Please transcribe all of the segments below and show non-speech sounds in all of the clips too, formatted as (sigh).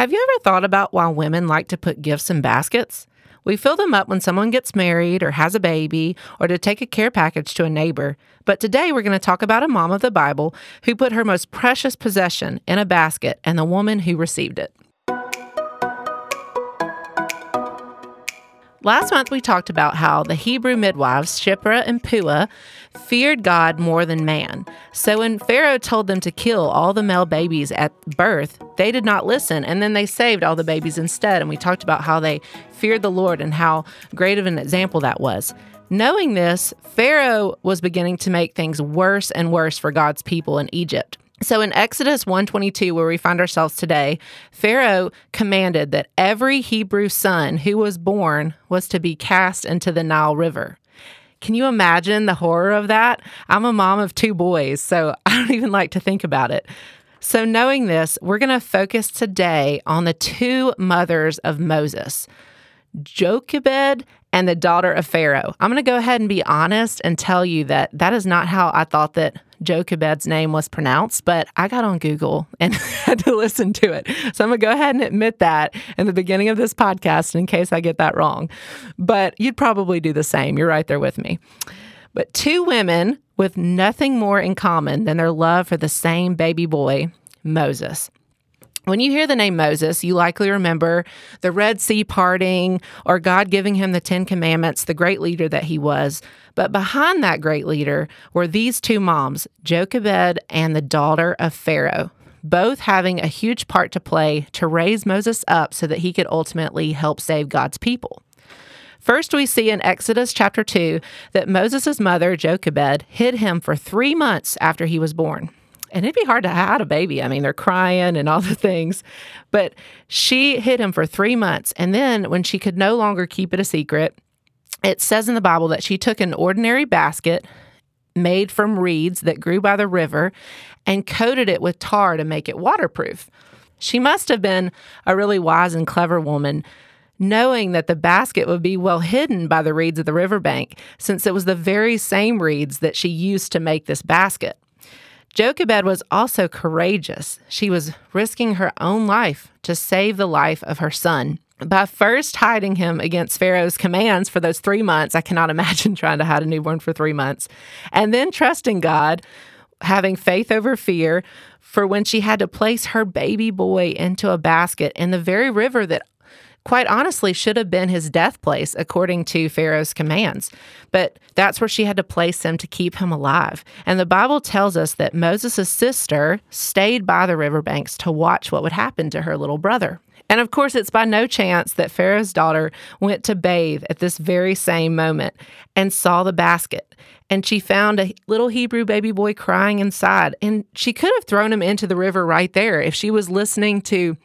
Have you ever thought about why women like to put gifts in baskets? We fill them up when someone gets married or has a baby or to take a care package to a neighbor. But today we're going to talk about a mom of the Bible who put her most precious possession in a basket and the woman who received it. Last month, we talked about how the Hebrew midwives, Shiphrah and Puah, feared God more than man. So when Pharaoh told them to kill all the male babies at birth, they did not listen, and then they saved all the babies instead. And we talked about how they feared the Lord and how great of an example that was. Knowing this, Pharaoh was beginning to make things worse and worse for God's people in Egypt. So in Exodus 122 where we find ourselves today, Pharaoh commanded that every Hebrew son who was born was to be cast into the Nile River. Can you imagine the horror of that? I'm a mom of two boys, so (laughs) I don't even like to think about it. So, knowing this, we're going to focus today on the two mothers of Moses, Jochebed and the daughter of Pharaoh. I'm going to go ahead and be honest and tell you that that is not how I thought that Jochebed's name was pronounced, but I got on Google and (laughs) had to listen to it. So I'm going to go ahead and admit that in the beginning of this podcast in case I get that wrong. But you'd probably do the same. You're right there with me. But two women with nothing more in common than their love for the same baby boy, Moses. When you hear the name Moses, you likely remember the Red Sea parting or God giving him the Ten Commandments, the great leader that he was. But behind that great leader were these two moms, Jochebed and the daughter of Pharaoh, both having a huge part to play to raise Moses up so that he could ultimately help save God's people. First, we see in Exodus chapter 2 that Moses' mother, Jochebed, hid him for three months after he was born and it'd be hard to hide a baby. I mean, they're crying and all (laughs) the things. But she hid him for three months. And then when she could no longer keep it a secret, it says in the Bible that she took an ordinary basket made from reeds that grew by the river and coated it with tar to make it waterproof. She must have been a really wise and clever woman knowing that the basket would be well hidden by the reeds of the riverbank, since it was the very same reeds that she used to make this basket. Jochebed was also courageous. She was risking her own life to save the life of her son. By first hiding him against Pharaoh's commands for those three months, I cannot (laughs) imagine trying to hide a newborn for three months, and then trusting God, having faith over fear, for when she had to place her baby boy into a basket in the very river that quite honestly should have been his death place according to Pharaoh's commands. But that's where she had to place him to keep him alive. And the Bible tells us that Moses' sister stayed by the riverbanks to watch what would happen to her little brother. And of course, it's by no chance that Pharaoh's daughter went to bathe at this very same moment and saw the basket. And she found a little Hebrew baby boy crying inside. And she could have thrown him into the river right there if she was listening to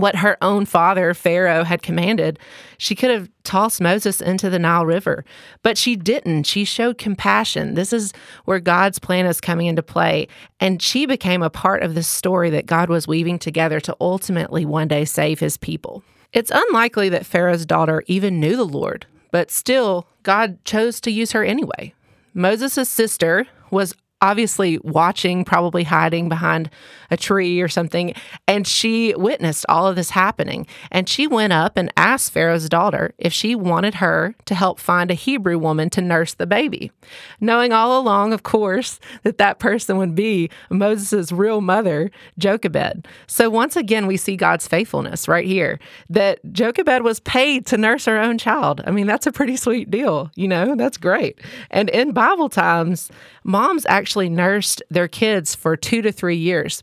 what her own father, Pharaoh, had commanded, she could have tossed Moses into the Nile River. But she didn't. She showed compassion. This is where God's plan is coming into play. And she became a part of this story that God was weaving together to ultimately one day save his people. It's unlikely that Pharaoh's daughter even knew the Lord, but still, God chose to use her anyway. Moses' sister was obviously watching, probably hiding behind a tree or something. And she witnessed all of this happening. And she went up and asked Pharaoh's daughter if she wanted her to help find a Hebrew woman to nurse the baby, knowing all along, of course, that that person would be Moses' real mother, Jochebed. So once again, we see God's faithfulness right here that Jochebed was paid to nurse her own child. I mean, that's a pretty sweet deal, you know, that's great. And in Bible times, moms actually nursed their kids for two to three years.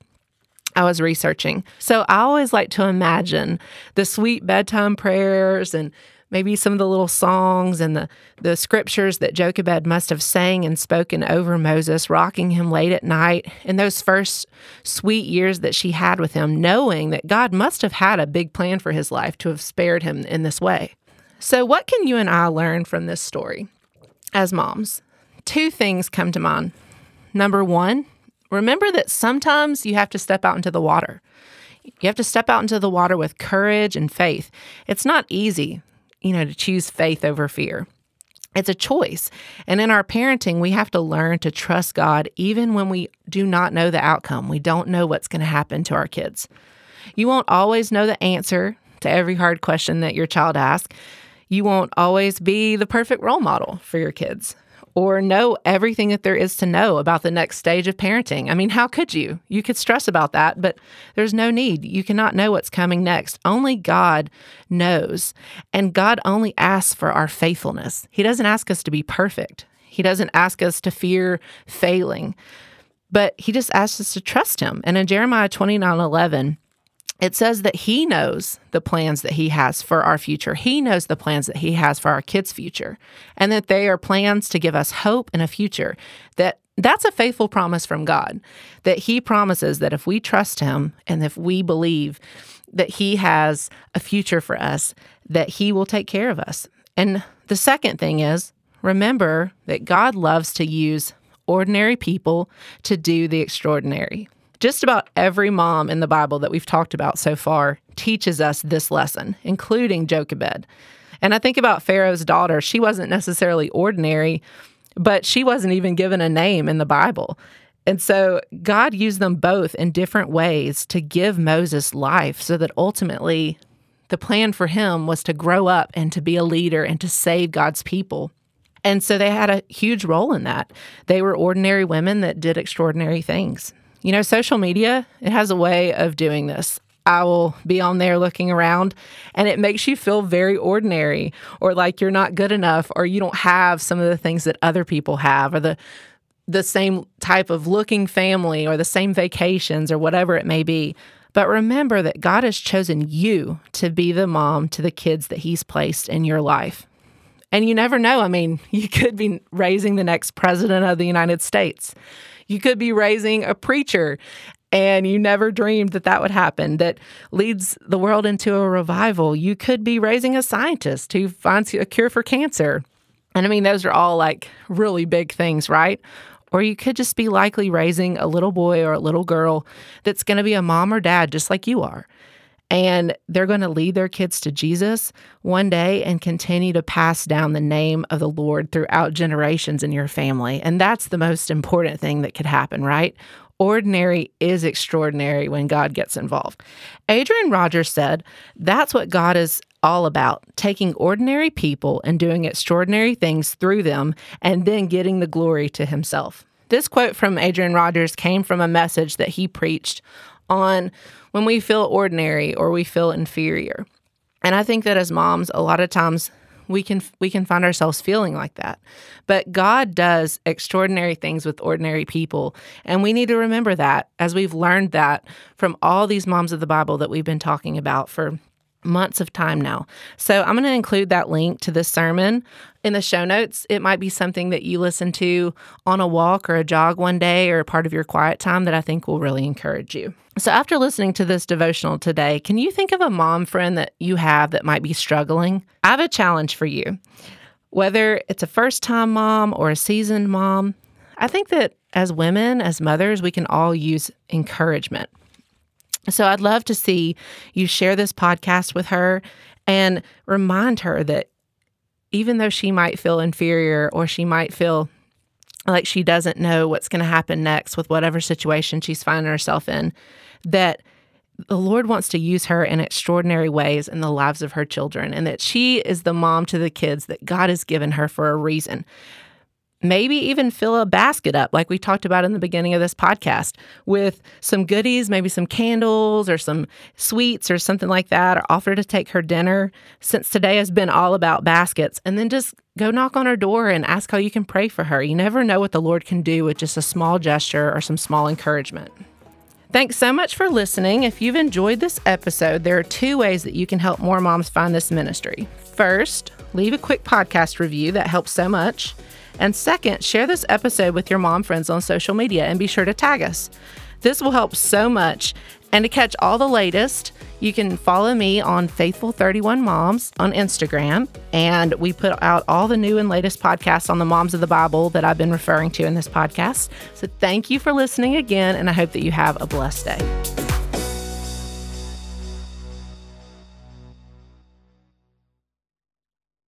I was researching. So I always like to imagine the sweet bedtime prayers and maybe some of the little songs and the, the scriptures that Jochebed must have sang and spoken over Moses, rocking him late at night in those first sweet years that she had with him, knowing that God must have had a big plan for his life to have spared him in this way. So, what can you and I learn from this story as moms? Two things come to mind. Number one, remember that sometimes you have to step out into the water. You have to step out into the water with courage and faith. It's not easy, you know, to choose faith over fear. It's a choice. And in our parenting, we have to learn to trust God even when we do not know the outcome. We don't know what's going to happen to our kids. You won't always know the answer to every hard question that your child asks. You won't always be the perfect role model for your kids or know everything that there is to know about the next stage of parenting. I mean, how could you? You could stress about that, but there's no need. You cannot know what's coming next. Only God knows. And God only asks for our faithfulness. He doesn't ask us to be perfect, He doesn't ask us to fear failing, but He just asks us to trust Him. And in Jeremiah 29 11, it says that he knows the plans that he has for our future. He knows the plans that he has for our kids' future, and that they are plans to give us hope and a future. That that's a faithful promise from God. That he promises that if we trust him and if we believe that he has a future for us, that he will take care of us. And the second thing is remember that God loves to use ordinary people to do the extraordinary. Just about every mom in the Bible that we've talked about so far teaches us this lesson, including Jochebed. And I think about Pharaoh's daughter. She wasn't necessarily ordinary, but she wasn't even given a name in the Bible. And so God used them both in different ways to give Moses life so that ultimately the plan for him was to grow up and to be a leader and to save God's people. And so they had a huge role in that. They were ordinary women that did extraordinary things. You know, social media, it has a way of doing this. I will be on there looking around and it makes you feel very ordinary or like you're not good enough or you don't have some of the things that other people have or the the same type of looking family or the same vacations or whatever it may be. But remember that God has chosen you to be the mom to the kids that he's placed in your life. And you never know. I mean, (laughs) you could be raising the next president of the United States. You could be raising a preacher and you never dreamed that that would happen that leads the world into a revival. You could be raising a scientist who finds a cure for cancer. And I mean, those are all like really big things, right? Or you could just be likely raising a little boy or a little girl that's going to be a mom or dad just like you are and they're going to lead their kids to Jesus one day and continue to pass down the name of the Lord throughout generations in your family. And that's the most important thing that could happen, right? Ordinary is extraordinary when God gets involved. Adrian Rogers said, That's what God is all about taking ordinary people and doing extraordinary things through them and then getting the glory to himself. This quote from Adrian Rogers came from a message that he preached on when we feel ordinary or we feel inferior. And I think that as moms, a lot of times we can we can find ourselves feeling like that. But God does extraordinary things with ordinary people, and we need to remember that as we've learned that from all these moms of the Bible that we've been talking about for months of time now. So I'm going to include that link to this sermon in the show notes. It might be something that you listen to on a walk or a jog one day or part of your quiet time that I think will really encourage you. So after listening to this devotional today, can you think of a mom friend that you have that might be struggling? I have a challenge for you. Whether it's a first time mom or a seasoned mom, I think that as women, as mothers, we can all use encouragement. So I'd love to see you share this podcast with her and remind her that even though she might feel inferior or she might feel like she doesn't know what's going to happen next with whatever situation she's finding herself in, that the Lord wants to use her in extraordinary ways in the lives of her children, and that she is the mom to the kids that God has given her for a reason maybe even fill a basket up, like we talked about in the beginning of this podcast, with some goodies, maybe some candles or some sweets or something like that, or offer to take her dinner since today has been all about baskets. And then just go knock on her door and ask how you can pray for her. You never know what the Lord can do with just a small gesture or some small encouragement. Thanks so much for listening. If you've enjoyed this episode, there are two ways that you can help more moms find this ministry. First, leave a quick podcast review that helps so much. And second, share this episode with your mom friends on social media and be sure to tag us. This will help so much. And to catch all the latest, you can follow me on Faithful31 Moms on Instagram. And we put out all the new and latest podcasts on the moms of the Bible that I've been referring to in this podcast. So thank you for listening again. And I hope that you have a blessed day.